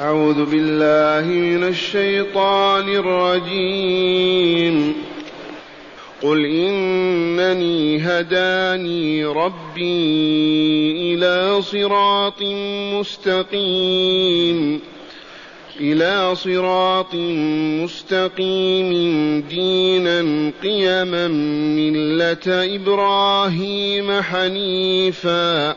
أعوذ بالله من الشيطان الرجيم. قل إنني هداني ربي إلى صراط مستقيم. إلى صراط مستقيم دينا قيما ملة إبراهيم حنيفا.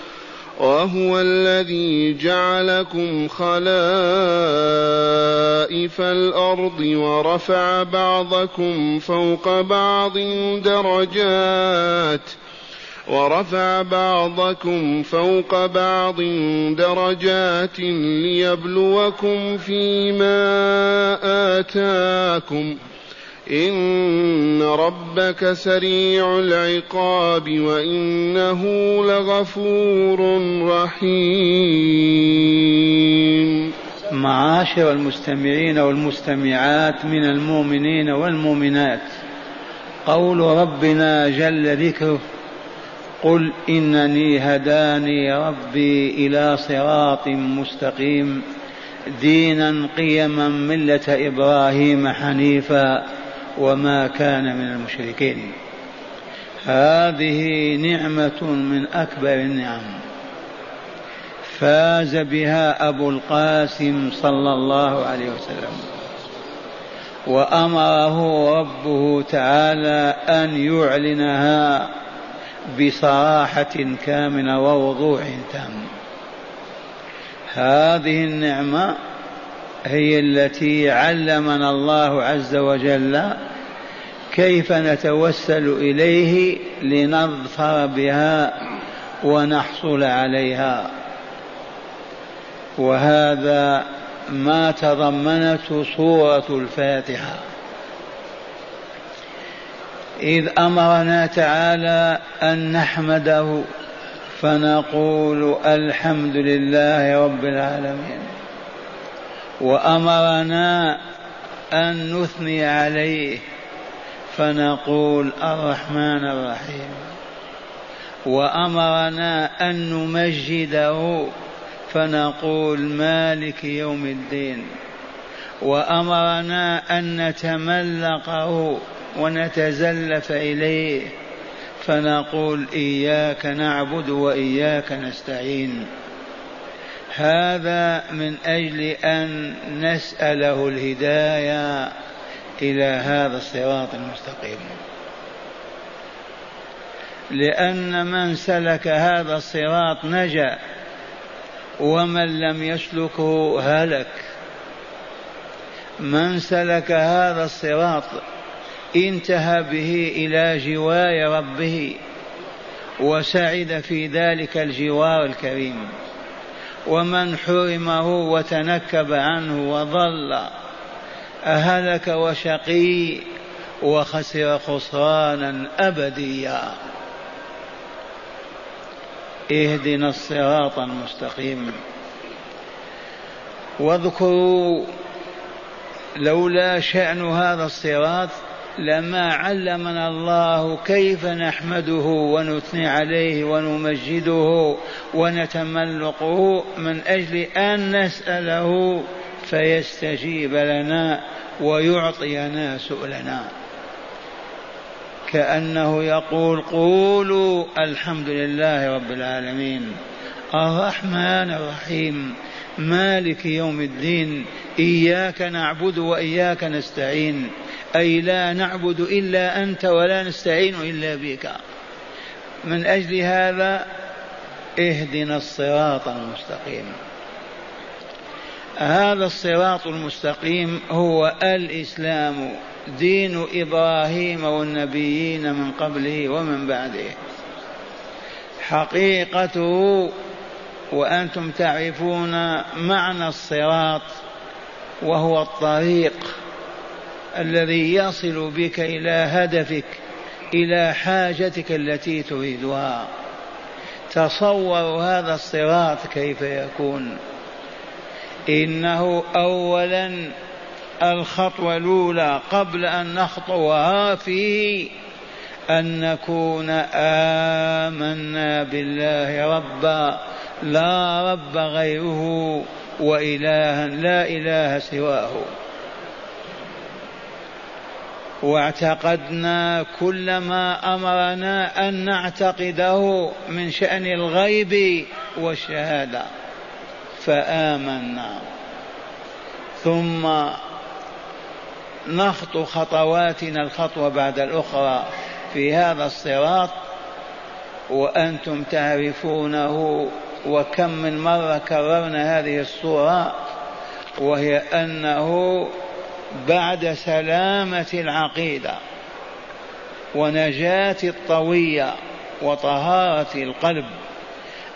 وهو الذي جعلكم خلائف الأرض ورفع بعضكم فوق بعض درجات ورفع بعضكم فوق بعض درجات ليبلوكم فيما آتاكم ان ربك سريع العقاب وانه لغفور رحيم معاشر المستمعين والمستمعات من المؤمنين والمؤمنات قول ربنا جل ذكره قل إنني هداني ربي إلى صراط مستقيم دينا قيما ملة إبراهيم حنيفا. وما كان من المشركين. هذه نعمة من أكبر النعم. فاز بها أبو القاسم صلى الله عليه وسلم. وأمره ربه تعالى أن يعلنها بصراحة كاملة ووضوح تام. هذه النعمة هي التي علمنا الله عز وجل كيف نتوسل إليه لنظفر بها ونحصل عليها. وهذا ما تضمنته سورة الفاتحة. إذ أمرنا تعالى أن نحمده فنقول الحمد لله رب العالمين. وأمرنا أن نثني عليه فنقول الرحمن الرحيم. وأمرنا أن نمجده فنقول مالك يوم الدين. وأمرنا أن نتملقه ونتزلف إليه فنقول إياك نعبد وإياك نستعين. هذا من أجل أن نسأله الهداية إلى هذا الصراط المستقيم. لأن من سلك هذا الصراط نجا ومن لم يسلكه هلك. من سلك هذا الصراط انتهى به إلى جوار ربه وسعد في ذلك الجوار الكريم. ومن حرمه وتنكب عنه وضل أهلك وشقي وخسر خسرانا أبديا. اهدنا الصراط المستقيم. واذكروا لولا شأن هذا الصراط لما علمنا الله كيف نحمده ونثني عليه ونمجده ونتملقه من أجل أن نسأله فيستجيب لنا ويعطينا سؤلنا. كأنه يقول قولوا الحمد لله رب العالمين. الرحمن الرحيم. مالك يوم الدين. إياك نعبد وإياك نستعين. أي لا نعبد إلا أنت ولا نستعين إلا بك. من أجل هذا اهدنا الصراط المستقيم. هذا الصراط المستقيم هو الإسلام دين إبراهيم والنبيين من قبله ومن بعده. حقيقته وأنتم تعرفون معنى الصراط وهو الطريق. الذي يصل بك إلى هدفك إلى حاجتك التي تريدها. تصوروا هذا الصراط كيف يكون. إنه أولا الخطوة الأولى قبل أن نخطوها فيه أن نكون آمنا بالله ربا لا رب غيره وإلها لا إله سواه. واعتقدنا كل ما أمرنا أن نعتقده من شأن الغيب والشهادة. فآمنا. ثم نخطو خطواتنا الخطوة بعد الأخرى في هذا الصراط وأنتم تعرفونه وكم من مرة كررنا هذه الصورة وهي أنه بعد سلامة العقيدة ونجاة الطوية وطهارة القلب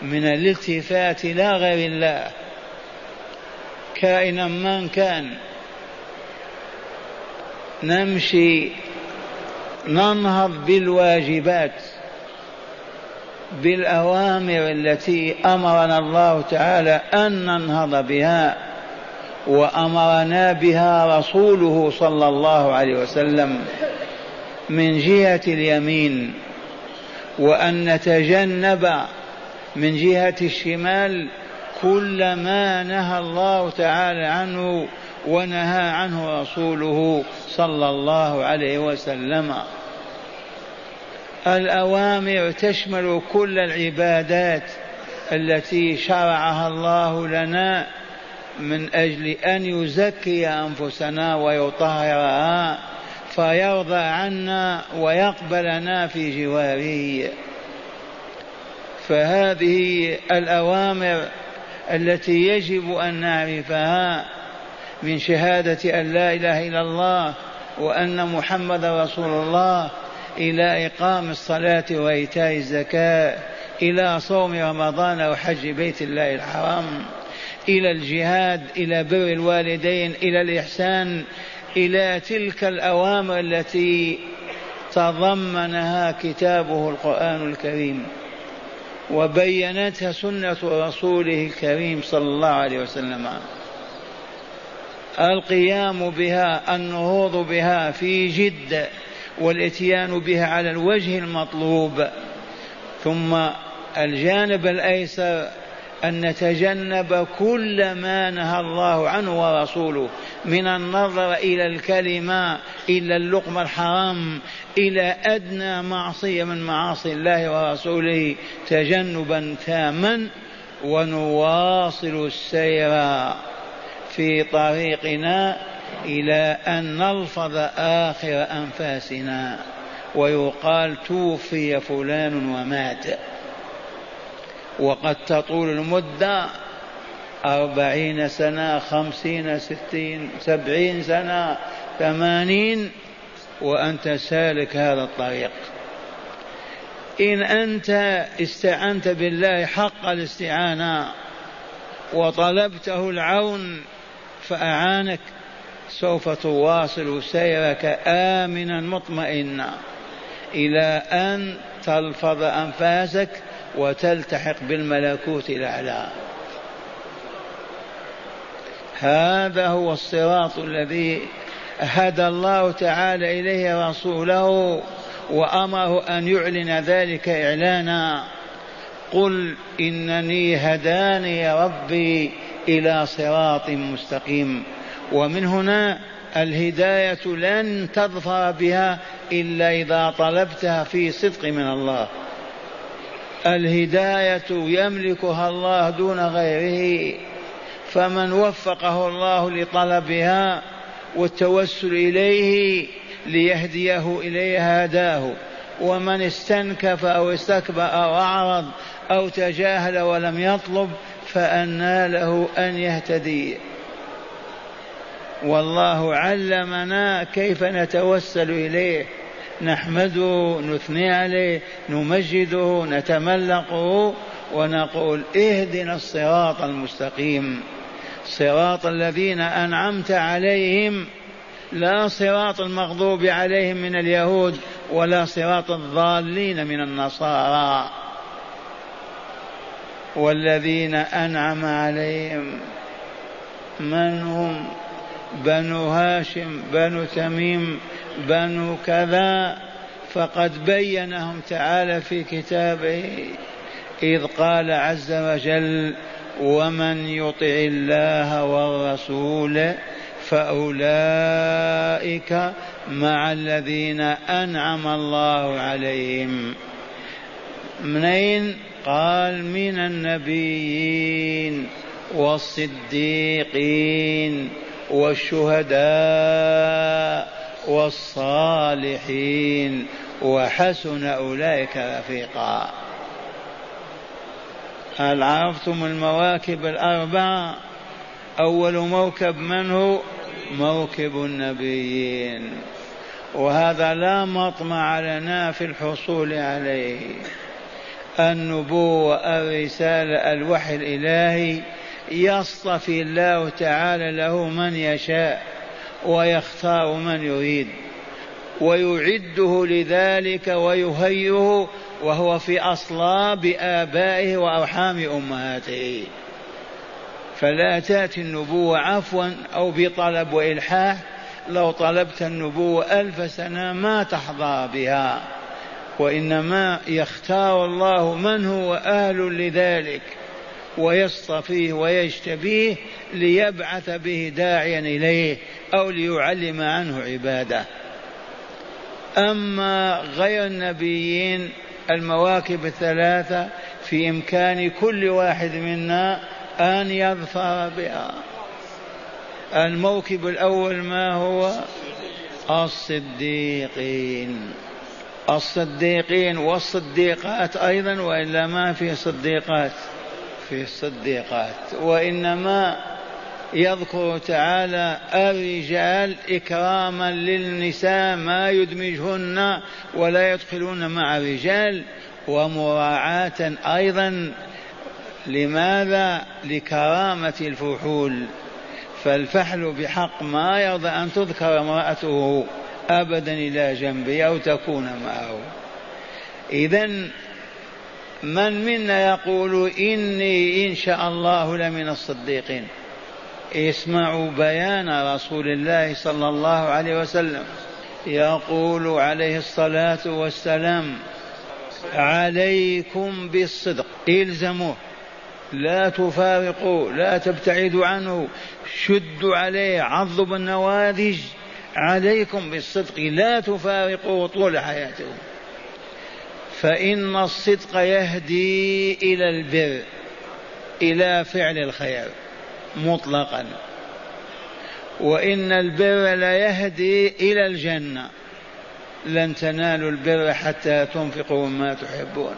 من الالتفات إلى غير الله. كائنا من كان نمشي ننهض بالواجبات بالأوامر التي أمرنا الله تعالى أن ننهض بها وأمرنا بها رسوله صلى الله عليه وسلم من جهة اليمين وأن نتجنب من جهة الشمال كل ما نهى الله تعالى عنه ونهى عنه رسوله صلى الله عليه وسلم. الأوامر تشمل كل العبادات التي شرعها الله لنا من أجل أن يزكي أنفسنا ويطهرها فيرضى عنا ويقبلنا في جواره. فهذه الأوامر التي يجب أن نعرفها من شهادة أن لا إله إلا الله وأن محمد رسول الله إلى إقام الصلاة وإيتاء الزكاة إلى صوم رمضان وحج بيت الله الحرام. إلى الجهاد إلى بر الوالدين إلى الإحسان إلى تلك الأوامر التي تضمنها كتابه القرآن الكريم وبينتها سنة رسوله الكريم صلى الله عليه وسلم. القيام بها النهوض بها في جد والإتيان بها على الوجه المطلوب. ثم الجانب الأيسر أن نتجنب كل ما نهى الله عنه ورسوله من النظر إلى الكلمة إلى اللقمة الحرام إلى أدنى معصية من معاصي الله ورسوله تجنبا تاما ونواصل السير في طريقنا إلى أن نلفظ آخر أنفاسنا ويقال توفي فلان ومات. وقد تطول المدة أربعين سنة خمسين ستين سبعين سنة ثمانين وأنت سالك هذا الطريق. إن أنت استعنت بالله حق الاستعانة وطلبته العون فأعانك سوف تواصل سيرك آمنا مطمئنا إلى أن تلفظ أنفاسك وتلتحق بالملكوت الأعلى هذا هو الصراط الذي هدى الله تعالى إليه رسوله وأمره أن يعلن ذلك إعلانا. قل إنني هداني ربي إلى صراط مستقيم. ومن هنا الهداية لن تظفر بها إلا إذا طلبتها في صدق من الله. الهداية يملكها الله دون غيره فمن وفقه الله لطلبها والتوسل إليه ليهديه إليه هداه. ومن استنكف أو استكبر أو أعرض أو تجاهل ولم يطلب فأنى له أن يهتدي. والله علمنا كيف نتوسل إليه. نحمده نثني عليه نمجده نتملقه ونقول اهدنا الصراط المستقيم. صراط الذين أنعمت عليهم لا صراط المغضوب عليهم من اليهود ولا صراط الضالين من النصارى. والذين أنعم عليهم من هم؟ بنو هاشم بنو تميم بنو كذا فقد بينهم تعالى في كتابه إذ قال عز وجل ومن يطع الله والرسول فأولئك مع الذين أنعم الله عليهم. منين؟ قال من النبيين والصديقين والشهداء والصالحين وحسن أولئك رفيقا. هل عرفتم المواكب الأربعة أول موكب من هو؟ موكب النبيين. وهذا لا مطمع لنا في الحصول عليه. النبوة الرسالة الوحي الإلهي يصطفي الله تعالى له من يشاء. ويختار من يريد ويعده لذلك ويهيئه وهو في أصلاب آبائه وأرحام أمهاته. فلا تأتي النبوة عفوا أو بطلب وإلحاح لو طلبت النبوة ألف سنة ما تحظى بها. وإنما يختار الله من هو أهل لذلك. ويصطفيه ويجتبيه ليبعث به داعيا إليه أو ليعلم عنه عباده. أما غير النبيين المواكب الثلاثة في إمكان كل واحد منا أن يظفر بها. الموكب الأول ما هو؟ الصديقين. الصديقين والصديقات أيضا وإلا ما في صديقات؟ في الصديقات وإنما يذكر تعالى الرجال إكراما للنساء ما يدمجهن ولا يدخلون مع الرجال ومراعاة أيضا لماذا؟ لكرامة الفحول. فالفحل بحق ما يرضى أن تذكر امرأته أبدا إلى جنبه أو تكون معه. إذا من منا يقول إني إن شاء الله لمن الصديقين. اسمعوا بيان رسول الله صلى الله عليه وسلم. يقول عليه الصلاة والسلام عليكم بالصدق. إلزموه. لا تفارقوا لا تبتعدوا عنه. شدوا عليه عضوا بالنوادج. عليكم بالصدق. لا تفارقوا طول حياتكم فإن الصدق يهدي إلى البر إلى فعل الخير مطلقا. وإن البر لا يهدي إلى الجنة لن تنالوا البر حتى تنفقوا مما تحبون.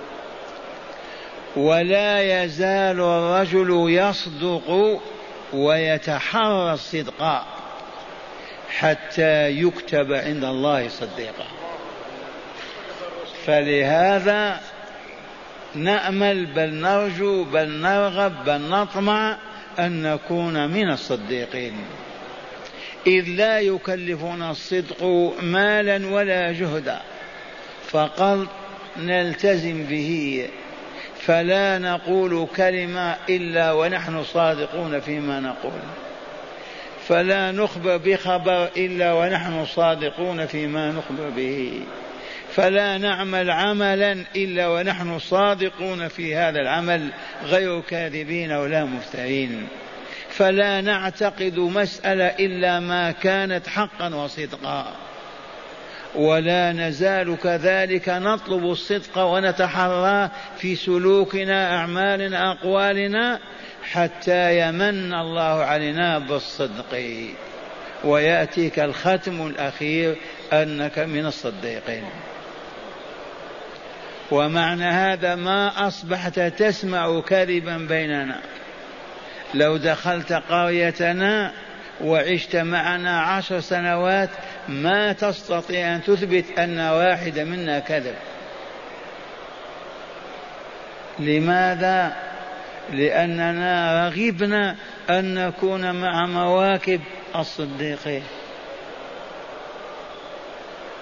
ولا يزال الرجل يصدق ويتحرى الصدق حتى يكتب عند الله صديقا. فلهذا نأمل بل نرجو بل نرغب بل نطمع أن نكون من الصديقين. إذ لا يكلفنا الصدق مالا ولا جهدا. فقط نلتزم به. فلا نقول كلمة إلا ونحن صادقون فيما نقول. فلا نخبر بخبر إلا ونحن صادقون فيما نخبر به. فلا نعمل عملا إلا ونحن صادقون في هذا العمل غير كاذبين ولا مفترين. فلا نعتقد مسألة إلا ما كانت حقا وصدقا. ولا نزال كذلك نطلب الصدق ونتحرى في سلوكنا أعمالنا أقوالنا حتى يمن الله علينا بالصدق. ويأتيك الختم الأخير أنك من الصديقين. ومعنى هذا ما أصبحت تسمع كذبا بيننا. لو دخلت قريتنا وعشت معنا عشر سنوات ما تستطيع أن تثبت أن واحد منا كذب. لماذا؟ لأننا رغبنا أن نكون مع مواكب الصديقين.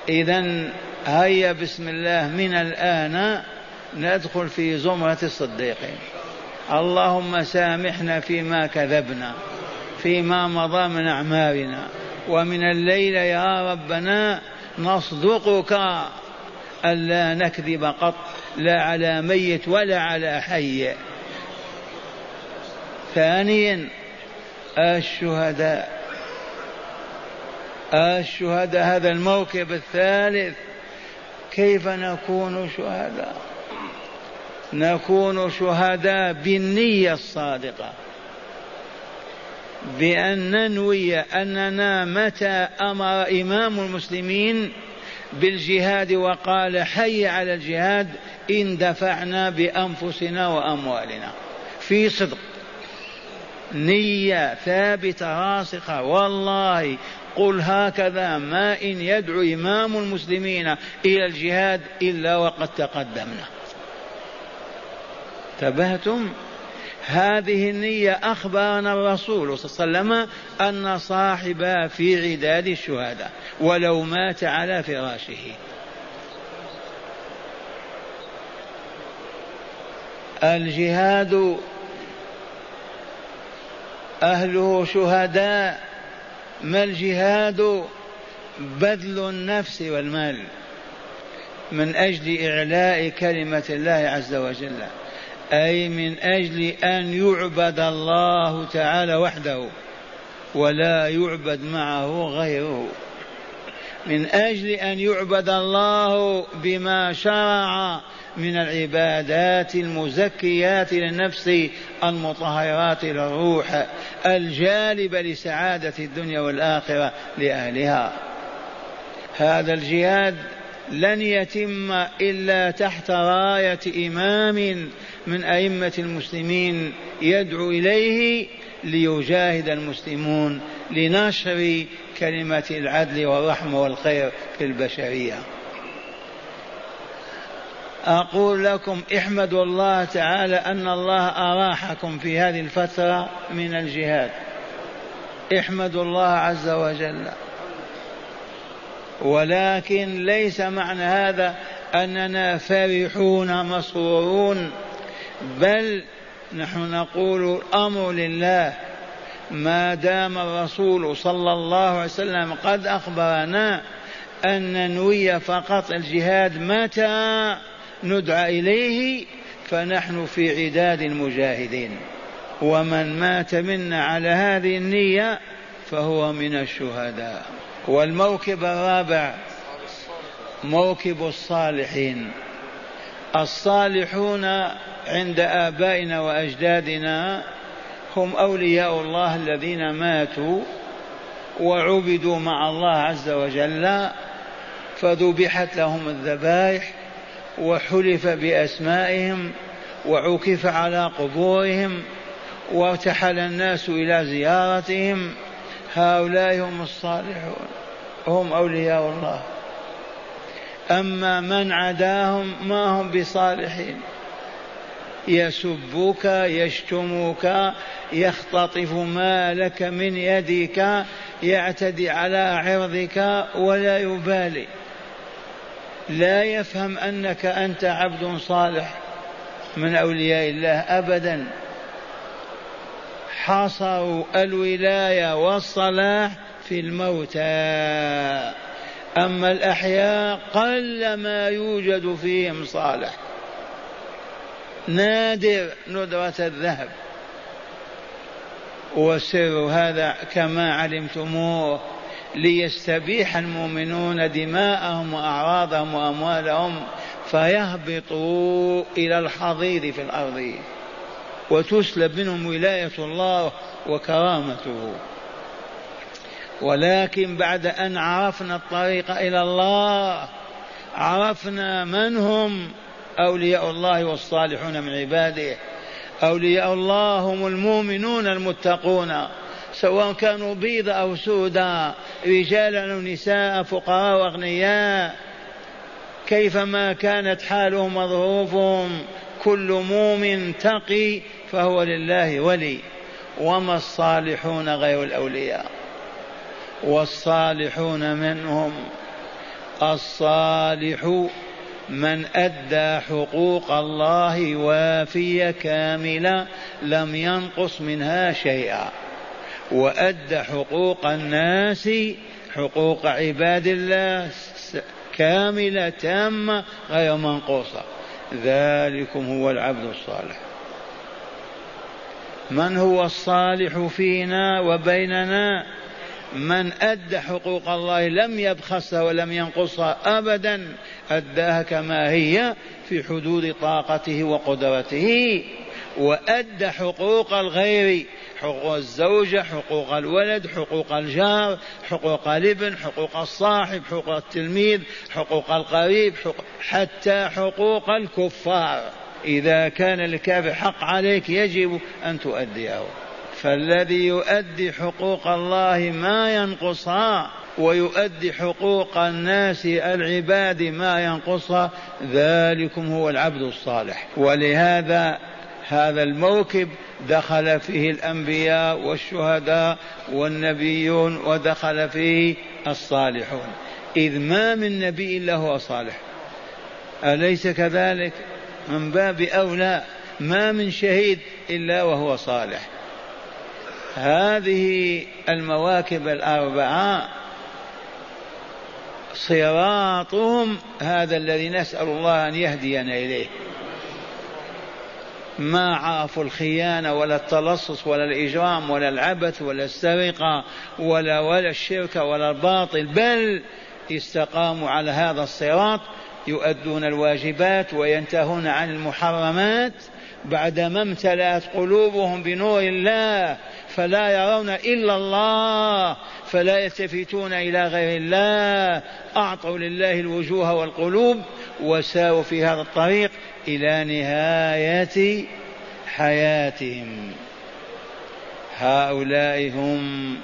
إذا هيا بسم الله من الآن ندخل في زمرة الصديقين. اللهم سامحنا فيما كذبنا فيما مضى من أعمالنا ومن الليل يا ربنا نصدقك. ألا نكذب قط لا على ميت ولا على حي. ثانيا الشهداء الشهداء هذا الموكب الثالث. كيف نكون شهداء؟ نكون شهداء بالنية الصادقة. بأن ننوي أننا متى أمر إمام المسلمين بالجهاد وقال حي على الجهاد اندفعنا بأنفسنا وأموالنا. في صدق. نية ثابتة راسخة. والله قل هكذا ما إن يدعو إمام المسلمين إلى الجهاد إلا وقد تقدمنا. انتبهتم؟ هذه النية أخبرنا الرسول صلى الله عليه وسلم أن صاحبها في عداد الشهداء ولو مات على فراشه. الجهاد أهله شهداء ما الجهاد بذل النفس والمال من أجل إعلاء كلمة الله عز وجل؟ أي من أجل أن يعبد الله تعالى وحده ولا يعبد معه غيره. من أجل أن يعبد الله بما شرع من العبادات المزكيات للنفس المطهرات للروح الجالبة لسعادة الدنيا والآخرة لأهلها. هذا الجهاد لن يتم إلا تحت راية إمام من أئمة المسلمين يدعو إليه ليجاهد المسلمون لنشر كلمة العدل والرحمة والخير في البشرية. أقول لكم احمدوا الله تعالى أن الله أراحكم في هذه الفترة من الجهاد. احمدوا الله عز وجل. ولكن ليس معنى هذا أننا فرحون مسرورون بل نحن نقول الأمر لله ما دام الرسول صلى الله عليه وسلم قد أخبرنا أن ننوي فقط الجهاد متى ندعى إليه فنحن في عداد المجاهدين. ومن مات منا على هذه النية فهو من الشهداء. والموكب الرابع موكب الصالحين. الصالحون عند آبائنا وأجدادنا هم أولياء الله الذين ماتوا وعبدوا مع الله عز وجل فذبحت لهم الذبائح وحلف بأسمائهم وعكف على قبورهم وارتحل الناس إلى زيارتهم. هؤلاء هم الصالحون هم أولياء الله. أما من عداهم ما هم بصالحين. يسبك يشتمك يختطف مالك من يدك يعتدي على عرضك ولا يبالي. لا يفهم أنك أنت عبد صالح من أولياء الله ابدا. حصروا الولاية والصلاح في الموتى. أما الأحياء قل ما يوجد فيهم صالح. نادر ندره الذهب. والسر هذا كما علمتموه ليستبيح المؤمنون دماءهم وأعراضهم وأموالهم فيهبطوا إلى الحضيض في الأرض وتسلب منهم ولاية الله وكرامته. ولكن بعد أن عرفنا الطريق إلى الله عرفنا من هم أولياء الله والصالحون من عباده. أولياء الله هم المؤمنون المتقون سواء كانوا بيض أو سودا رجالا أو نساء فقراء وأغنياء كيفما كانت حالهم وظروفهم كل مؤمن تقي فهو لله ولي. وما الصالحون غير الأولياء؟ والصالحون منهم الصالح من أدى حقوق الله وافية كاملة لم ينقص منها شيئا. وأدى حقوق الناس حقوق عباد الله كاملة تامة غير منقوصة. ذلكم هو العبد الصالح. من هو الصالح فينا وبيننا؟ من أدى حقوق الله لم يبخسها ولم ينقصها أبدا أداها كما هي في حدود طاقته وقدرته وأدى حقوق الغير حقوق الزوجة حقوق الولد حقوق الجار حقوق الابن حقوق الصاحب حقوق التلميذ حقوق القريب حقوق حتى حقوق الكفار. إذا كان الكافر حق عليك يجب أن تؤديه. فالذي يؤدي حقوق الله ما ينقصها ويؤدي حقوق الناس العباد ما ينقصها ذلكم هو العبد الصالح. ولهذا هذا الموكب دخل فيه الأنبياء والشهداء والنبيون ودخل فيه الصالحون. إذ ما من نبي إلا هو صالح. أليس كذلك؟ من باب أولى ما من شهيد إلا وهو صالح. هذه المواكب الأربعة صراطهم هذا الذي نسأل الله أن يهدينا إليه. ما عرفوا الخيانة ولا التلصص ولا الإجرام ولا العبث ولا السرقة ولا ولا الشرك ولا الباطل بل استقاموا على هذا الصراط يؤدون الواجبات وينتهون عن المحرمات. بعدما امتلأت قلوبهم بنور الله فلا يرون إلا الله فلا يلتفتون إلى غير الله. أعطوا لله الوجوه والقلوب وساروا في هذا الطريق إلى نهاية حياتهم. هؤلاء هم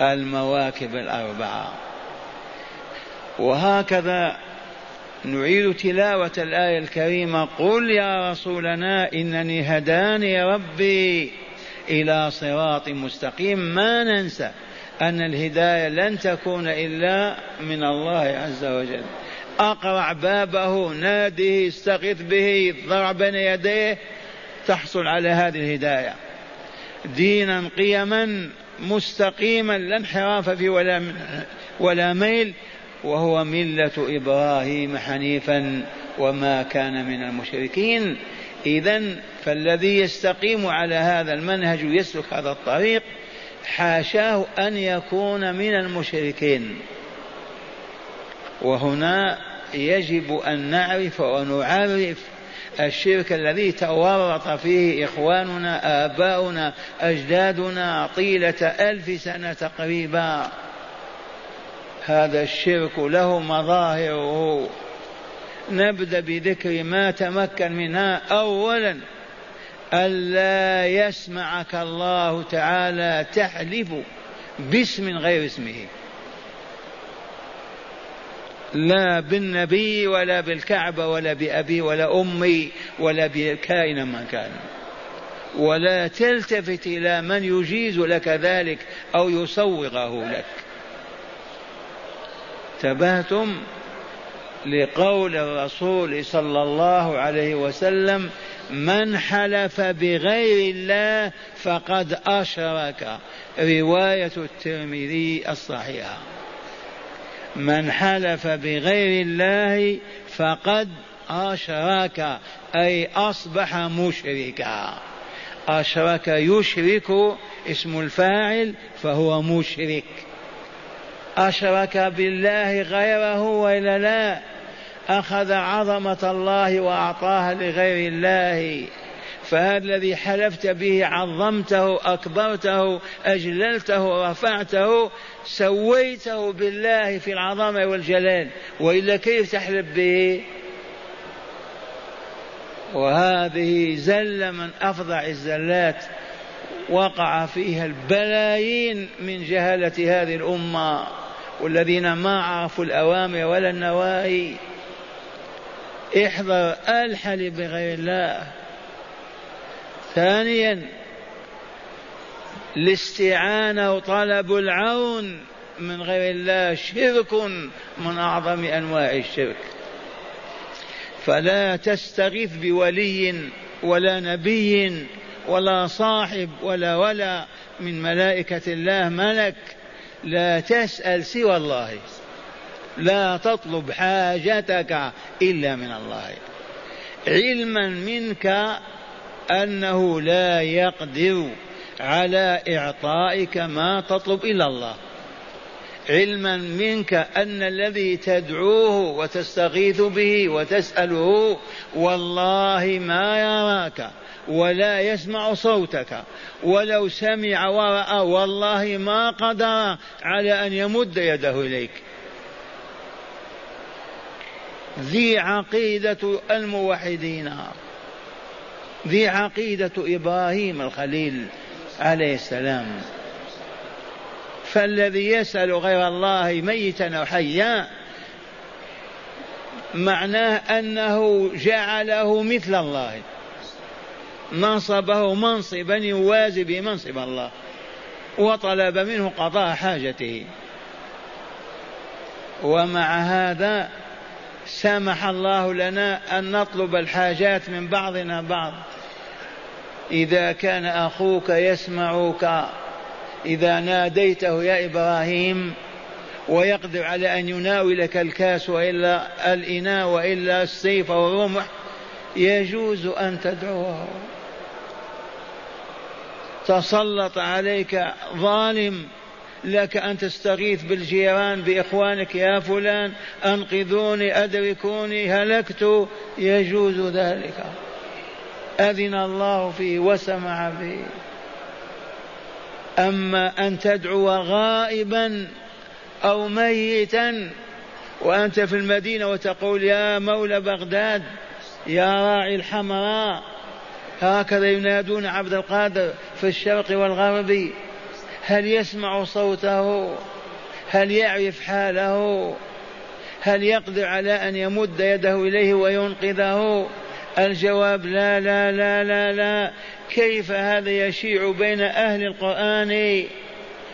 المواكب الأربعة. وهكذا نعيد تلاوة الآية الكريمة. قل يا رسولنا إنني هداني ربي إلى صراط مستقيم. ما ننسى أن الهداية لن تكون إلا من الله عز وجل. أقرع بابه ناديه استغث به ضرع بين يديه تحصل على هذه الهداية. دينا قيما مستقيما لا انحراف فيه ولا ولا ميل. وهو ملة إبراهيم حنيفا وما كان من المشركين. إذا فالذي يستقيم على هذا المنهج ويسلك هذا الطريق حاشاه أن يكون من المشركين. وهنا يجب أن نعرف ونعرف الشرك الذي تورط فيه إخواننا آباؤنا أجدادنا طيلة ألف سنة تقريبا. هذا الشرك له مظاهره. نبدأ بذكر ما تمكن منها أولا. ألا يسمعك الله تعالى تحلف باسم غير اسمه. لا بالنبي ولا بالكعبة ولا بأبي ولا أمي ولا بكائن من كان. ولا تلتفت إلى من يجيز لك ذلك أو يسوغه لك. تبهتم لقول الرسول صلى الله عليه وسلم من حلف بغير الله فقد أشرك. رواية الترمذي الصحيحة. من حلف بغير الله فقد أشرك أي أصبح مشركا. أشرك يشرك اسم الفاعل فهو مشرك. أشرك بالله غيره وإلا لا؟ أخذ عظمة الله وأعطاها لغير الله. فهذا الذي حلفت به عظمته أكبرته أجللته رفعته سويته بالله في العظمة والجلال. وإلا كيف تحلف به؟ وهذه زلة من أفظع الزلات وقع فيها البلايين من جهلة هذه الأمة والذين ما عرفوا الأوامر ولا النواهي. احذر الحلف بغير الله. ثانيا الاستعانة وطلب العون من غير الله شرك من أعظم أنواع الشرك. فلا تستغيث بولي ولا نبي ولا صاحب ولا ولا من ملائكة الله ملك. لا تسأل سوى الله. لا تطلب حاجتك إلا من الله. علما منك أنه لا يقدر على إعطائك ما تطلب إلا الله. علما منك أن الذي تدعوه وتستغيث به وتسأله والله ما يراك ولا يسمع صوتك ولو سمع ورأى والله ما قدر على أن يمد يده إليك. ذي عقيدة الموحدين. ذي عقيدة إبراهيم الخليل عليه السلام. فالذي يسأل غير الله ميتا أو حيا معناه أنه جعله مثل الله. نصبه منصبا يوازي بمنصب الله وطلب منه قضاء حاجته. ومع هذا سمح الله لنا أن نطلب الحاجات من بعضنا بعض. إذا كان أخوك يسمعك إذا ناديته يا إبراهيم ويقدر على أن يناولك الكاس وإلا الإناء وإلا السيف والرمح يجوز أن تدعوه. تسلط عليك ظالم. لك أن تستغيث بالجيران بإخوانك يا فلان أنقذوني أدركوني هلكت. يجوز ذلك. أذن الله فيه وسمع به أما أن تدعو غائبا أو ميتا وأنت في المدينة وتقول يا مولى بغداد يا راعي الحمراء هكذا ينادون عبد القادر في الشرق والغرب. هل يسمع صوته؟ هل يعرف حاله؟ هل يقدر على أن يمد يده إليه وينقذه؟ الجواب لا لا لا لا لا. كيف هذا يشيع بين أهل القرآن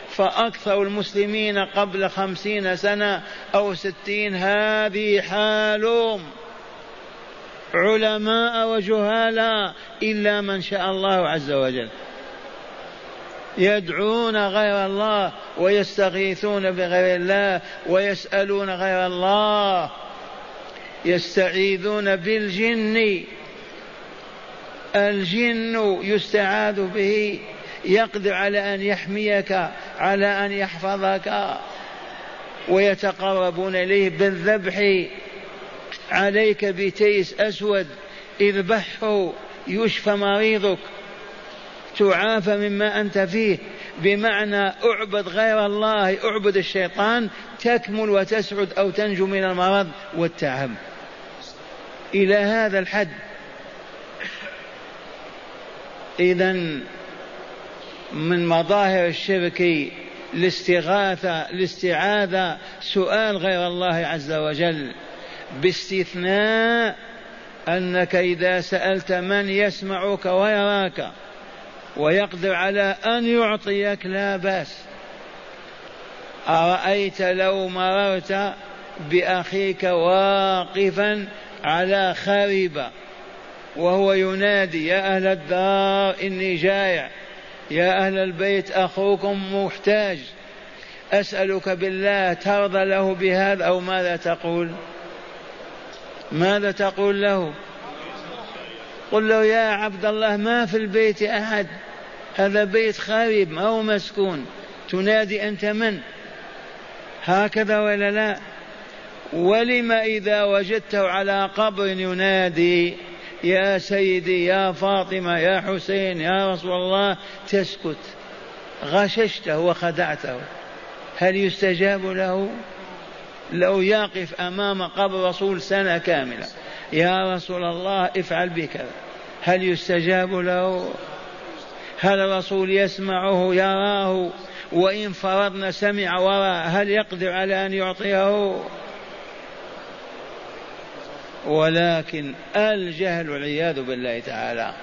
فأكثر المسلمين قبل خمسين سنة أو ستين؟ هذه حالهم. علماء وجهالا إلا من شاء الله عز وجل. يدعون غير الله ويستغيثون بغير الله ويسألون غير الله. يستعيذون بالجن. الجن يستعاذ به. يقدر على أن يحميك على أن يحفظك. ويتقربون إليه بالذبح. عليك بتيس أسود. اذبحه يشفى مريضك. تعافى مما أنت فيه. بمعنى اعبد غير الله اعبد الشيطان تكمل وتسعد أو تنجو من المرض والتعب. إلى هذا الحد. إذا من مظاهر الشرك الاستغاثة الاستعاذة سؤال غير الله عز وجل. باستثناء أنك إذا سألت من يسمعك ويراك. ويقدر على أن يعطيك لا بأس. أرأيت لو مررت بأخيك واقفا على خريبه وهو ينادي يا أهل الدار إني جائع. يا أهل البيت أخوكم محتاج. أسألك بالله ترضى له بهذا أو ماذا تقول؟ ماذا تقول له؟ قل له يا عبد الله ما في البيت أحد؟ هذا بيت خريب ما هو مسكون. تنادي أنت من؟ هكذا ولا لا؟ ولم إذا وجدته على قبر ينادي يا سيدي يا فاطمة يا حسين يا رسول الله تسكت. غششته وخدعته. هل يستجاب له؟ لو يقف أمام قبر رسول سنة كاملة. يا رسول الله افعل بكذا. هل يستجاب له؟ هل الرسول يسمعه؟ يراه. وإن فرضنا سمع وراء هل يقدر على أن يعطيه؟ ولكن الجهل والعياذ بالله تعالى.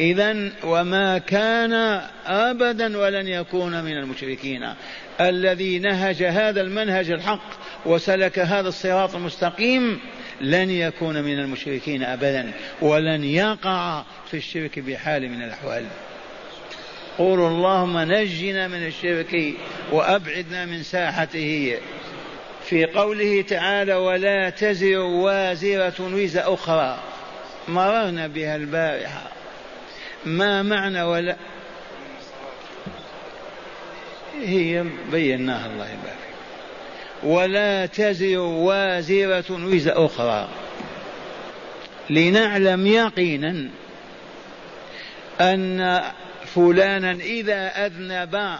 إذا وما كان أبدا ولن يكون من المشركين. الذي نهج هذا المنهج الحق وسلك هذا الصراط المستقيم لن يكون من المشركين أبدا ولن يقع في الشرك بحال من الأحوال. قولوا اللهم نجنا من الشرك وأبعدنا من ساحته. في قوله تعالى ولا تزر وازرة وزر أخرى. مررنا بها البارحة. ما معنى ولا؟ هي بيناها الله يبارك. ولا تزر وازرة وزر أخرى. لنعلم يقينا أن فلانا إذا أذنب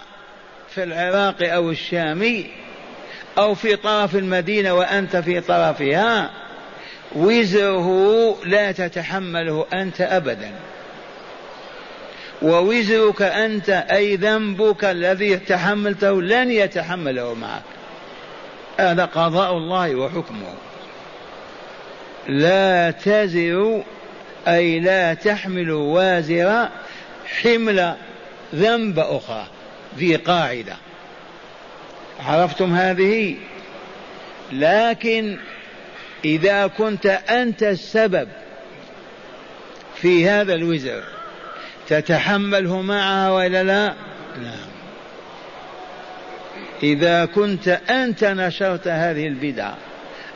في العراق أو الشام أو في طرف المدينة وأنت في طرفها وزره لا تتحمله أنت أبدا. ووزرك أنت أي ذنبك الذي تحملته لن يتحمله معك. هذا قضاء الله وحكمه. لا تزر أي لا تحمل وازرة حمل ذنب أخرى ذي قاعدة. عرفتم هذه؟ لكن إذا كنت أنت السبب في هذا الوزر تتحمله معها ولا لا؟ نعم. إذا كنت أنت نشرت هذه البدعة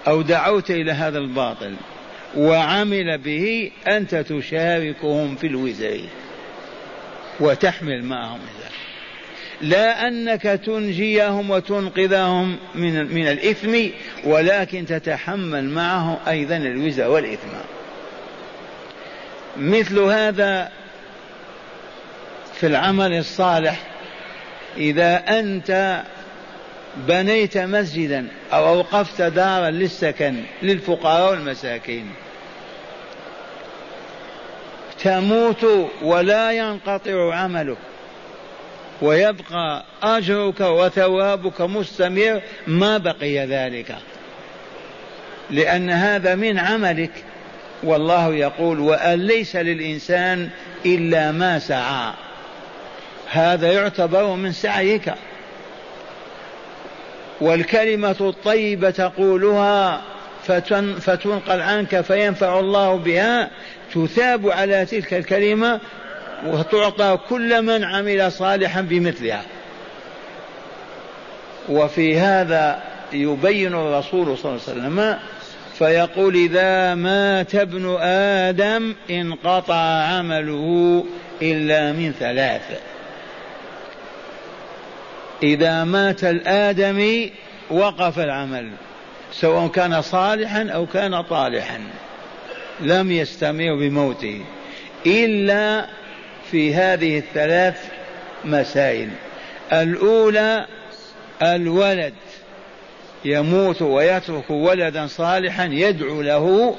أو دعوت إلى هذا الباطل وعمل به أنت تشاركهم في الوزر وتحمل معهم لا أنك تنجيهم وتنقذهم من, من الإثم ولكن تتحمل معهم أيضا الوزر والإثم. مثل هذا في العمل الصالح إذا أنت بنيت مسجدا أو أوقفت دارا للسكن للفقراء والمساكين. تموت ولا ينقطع عملك. ويبقى أجرك وثوابك مستمر. ما بقي ذلك. لأن هذا من عملك. والله يقول وأن ليس للإنسان إلا ما سعى. هذا يعتبر من سعيك. والكلمة الطيبة تقولها فتنقل عنك فينفع الله بها تثاب على تلك الكلمة وتعطى كل من عمل صالحا بمثلها. وفي هذا يبين الرسول صلى الله عليه وسلم فيقول إذا مات ابن آدم انقطع عمله إلا من ثلاث. إذا مات الآدمي وقف العمل سواء كان صالحا أو كان طالحا لم يستمر بموته إلا في هذه الثلاث مسائل. الأولى الولد يموت ويترك ولدا صالحا يدعو له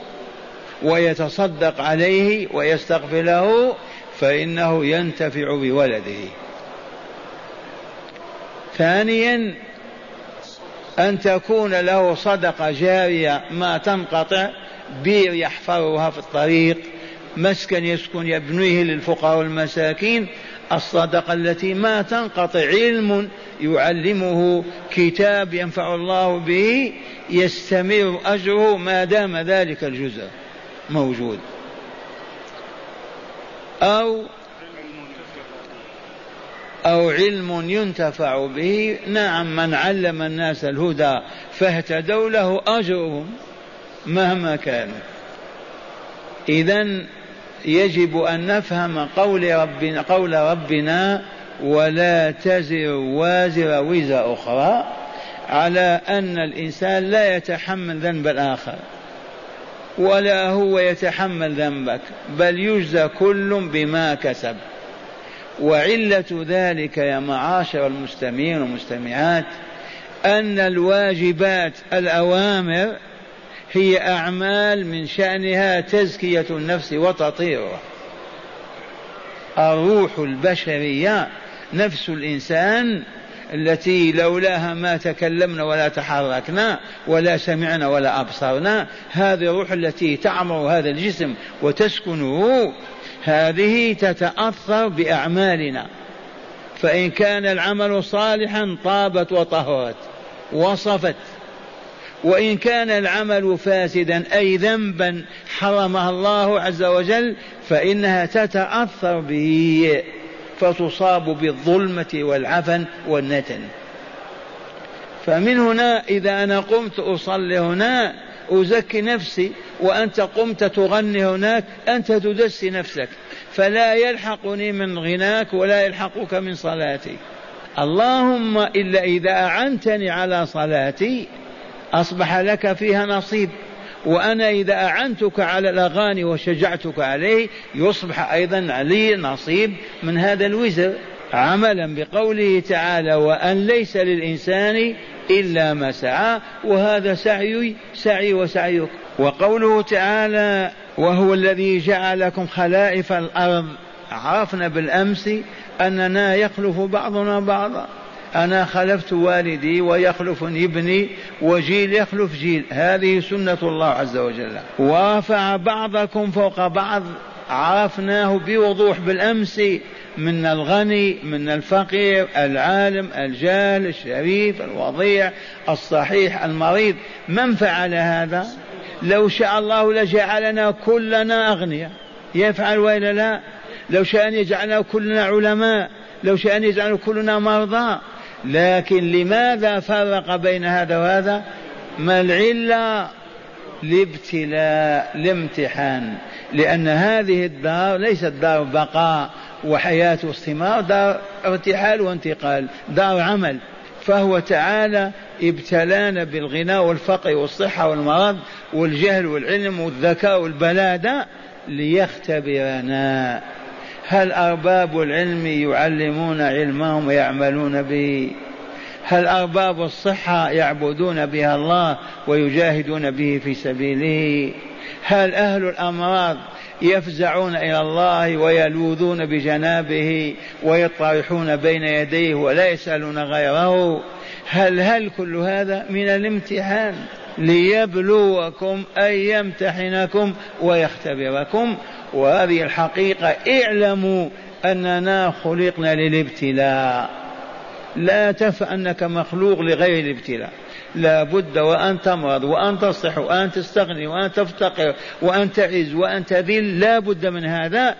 ويتصدق عليه ويستغفر له فإنه ينتفع بولده. ثانيا أن تكون له صدقة جارية ما تنقطع بير يحفرها في الطريق مسكن يسكن يبنيه للفقراء والمساكين. الصدقة التي ما تنقطع علم يعلمه كتاب ينفع الله به يستمر أجره ما دام ذلك الجزء موجود. أو أو علم ينتفع به. نعم من علم الناس الهدى فاهتدوا له أجرهم مهما كانوا. إذا يجب أن نفهم قول ربنا قول ربنا ولا تزر وازر وزر أخرى على أن الإنسان لا يتحمل ذنب الآخر ولا هو يتحمل ذنبك بل يجزى كل بما كسب. وعلة ذلك يا معاشر المستمعين والمستمعات أن الواجبات الأوامر هي أعمال من شأنها تزكية النفس وتطهيرها الروح البشرية نفس الإنسان التي لولاها ما تكلمنا ولا تحركنا ولا سمعنا ولا أبصرنا هذه الروح التي تعمر هذا الجسم وتسكنه هذه تتأثر بأعمالنا. فإن كان العمل صالحا طابت وطهرت وصفت. وإن كان العمل فاسدا أي ذنبا حرمها الله عز وجل فإنها تتأثر به فتصاب بالظلمة والعفن والنتن. فمن هنا إذا أنا قمت أصلي هنا أزكي نفسي وأنت قمت تغني هناك أنت تدسي نفسك. فلا يلحقني من غناك ولا يلحقك من صلاتي. اللهم إلا إذا أعنتني على صلاتي أصبح لك فيها نصيب. وأنا إذا أعنتك على الأغاني وشجعتك عليه يصبح أيضا لي نصيب من هذا الوزر. عملا بقوله تعالى وأن ليس للإنسان إلا ما سعى وهذا سعي سعي وسعيك. وقوله تعالى وهو الذي جعلكم خلائف الأرض عرفنا بالأمس أننا يخلف بعضنا بعضا. أنا خلفت والدي ويخلفني ابني وجيل يخلف جيل. هذه سنة الله عز وجل. ورفع بعضكم فوق بعض. عرفناه بوضوح بالأمس. من الغني من الفقير العالم الجاهل الشريف الوضيع الصحيح المريض. من فعل هذا؟ لو شاء الله لجعلنا كلنا أغنياء. يفعل وإلا لا؟ لو شاء أن يجعلنا كلنا علماء. لو شاء أن يجعلنا كلنا مرضى. لكن لماذا فرق بين هذا وهذا؟ ما العلة الابتلاء الامتحان لأن هذه الدار ليست دار بقاء. وحياة واستمرار دار ارتحال وانتقال دار عمل. فهو تعالى ابتلانا بالغنى والفقر والصحة والمرض والجهل والعلم والذكاء والبلادة ليختبرنا. هل أرباب العلم يعلمون علمهم ويعملون به؟ هل أرباب الصحة يعبدون بها الله ويجاهدون به في سبيله؟ هل أهل الأمراض يفزعون إلى الله ويلوذون بجنابه ويطرحون بين يديه ولا يسألون غيره. هل هل كل هذا من الامتحان ليبلوكم أي يمتحنكم ويختبركم؟ وهذه الحقيقة اعلموا أننا خلقنا للابتلاء. لا تف أنك مخلوق لغير الابتلاء. لا بد وأن تمرض وأن تصح وأن تستغني وأن تفتقر وأن تعز وأن تذل لا بد من هذا.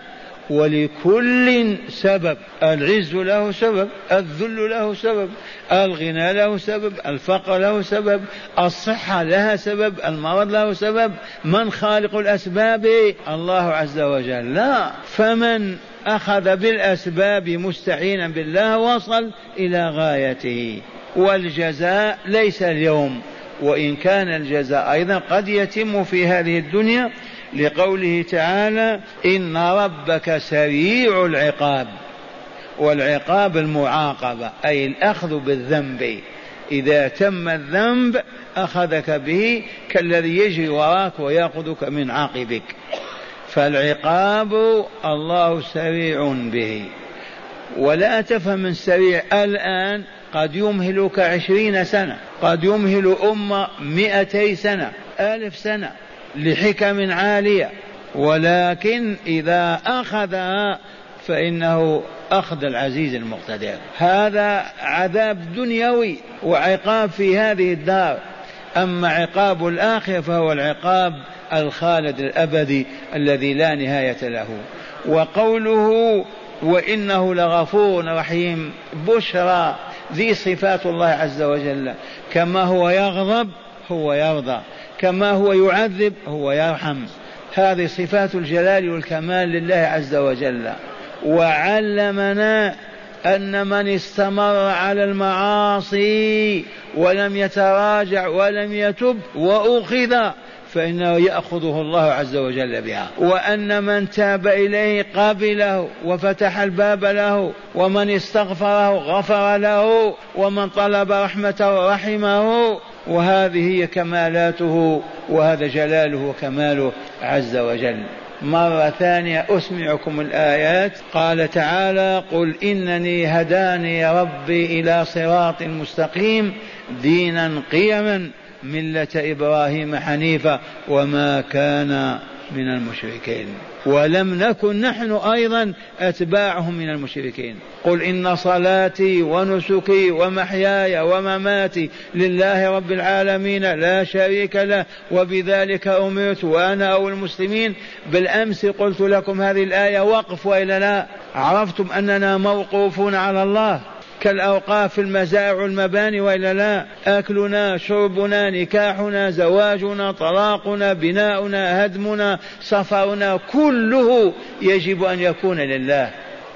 ولكل سبب العز له سبب الذل له سبب الغنى له سبب الفقر له سبب الصحة لها سبب المرض له سبب. من خالق الأسباب؟ الله عز وجل. لا. فمن أخذ بالأسباب مستعينا بالله وصل إلى غايته. والجزاء ليس اليوم وإن كان الجزاء أيضا قد يتم في هذه الدنيا لقوله تعالى إن ربك سريع العقاب. والعقاب المعاقبة أي الأخذ بالذنب. إذا تم الذنب أخذك به كالذي يجري وراك ويأخذك من عقبك فالعقاب الله سريع به. ولا تفهم السريع الآن قد يمهلك عشرين سنة قد يمهل أمة مئتي سنة ألف سنة لحكم عالية. ولكن إذا أخذها فإنه أخذ العزيز المقتدر. هذا عذاب دنيوي وعقاب في هذه الدار. أما عقاب الآخرة فهو العقاب الخالد الأبدي الذي لا نهاية له. وقوله وإنه لغفور رحيم بشرى ذي صفات الله عز وجل. كما هو يغضب هو يرضى. كما هو يعذب هو يرحم. هذه صفات الجلال والكمال لله عز وجل. وعلمنا أن من استمر على المعاصي ولم يتراجع ولم يتب وأخذ فإنه يأخذه الله عز وجل بها. وأن من تاب إليه قبله وفتح الباب له ومن استغفره غفر له ومن طلب رحمته رحمه وهذه هي كمالاته وهذا جلاله وكماله عز وجل. مرة ثانية أسمعكم الآيات. قال تعالى قل إنني هداني ربي إلى صراط مستقيم دينا قيما. ملة إبراهيم حنيفا وما كان من المشركين. ولم نكن نحن أيضا أتباعهم من المشركين. قل إن صلاتي ونسكي ومحياي ومماتي لله رب العالمين لا شريك له وبذلك أمرت وأنا أو المسلمين. بالأمس قلت لكم هذه الآية وقف وإلا لا. عرفتم أننا موقوفون على الله. كالأوقاف المزارع والمباني وإلا لا أكلنا شربنا نكاحنا زواجنا طلاقنا بناؤنا هدمنا سفرنا كله يجب أن يكون لله.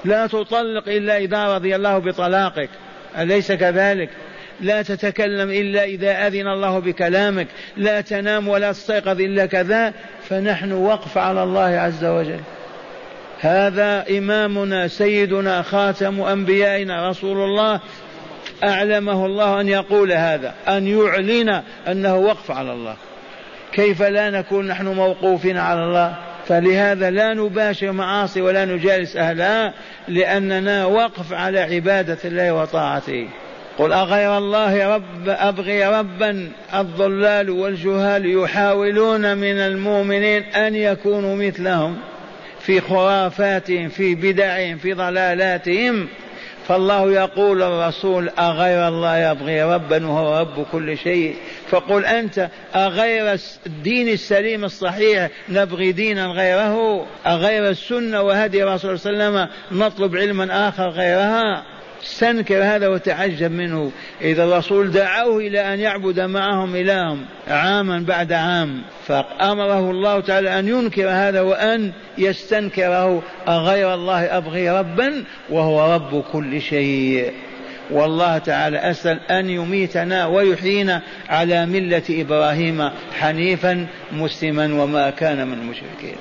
لا تطلق إلا إذا رضي الله بطلاقك. أليس كذلك؟ لا تتكلم إلا إذا أذن الله بكلامك. لا تنام ولا تستيقظ إلا كذا. فنحن وقف على الله عز وجل. هذا إمامنا سيدنا خاتم أنبيائنا رسول الله أعلمه الله أن يقول هذا أن يعلن أنه وقف على الله. كيف لا نكون نحن موقوفين على الله؟ فلهذا لا نباشر معاصي ولا نجالس أهلها لأننا وقف على عبادة الله وطاعته. قل أغير الله رب أبغي ربا الضلال والجهال يحاولون من المؤمنين أن يكونوا مثلهم. في خرافاتهم في بدعهم في ضلالاتهم. فالله يقول الرسول أغير الله يبغي ربا وهو رب كل شيء. فقل أنت أغير الدين السليم الصحيح نبغي دينا غيره؟ أغير السنة وهدي رسول صلى الله عليه وسلم نطلب علما آخر غيرها؟ استنكر هذا وتعجب منه إذا الرسول دعوه إلى أن يعبد معهم إلههم عاما بعد عام. فأمره الله تعالى أن ينكر هذا وأن يستنكره. أغير الله أبغي ربا وهو رب كل شيء. والله تعالى أسأل أن يميتنا ويحيينا على ملة إبراهيم حنيفا مسلما وما كان من المشركين.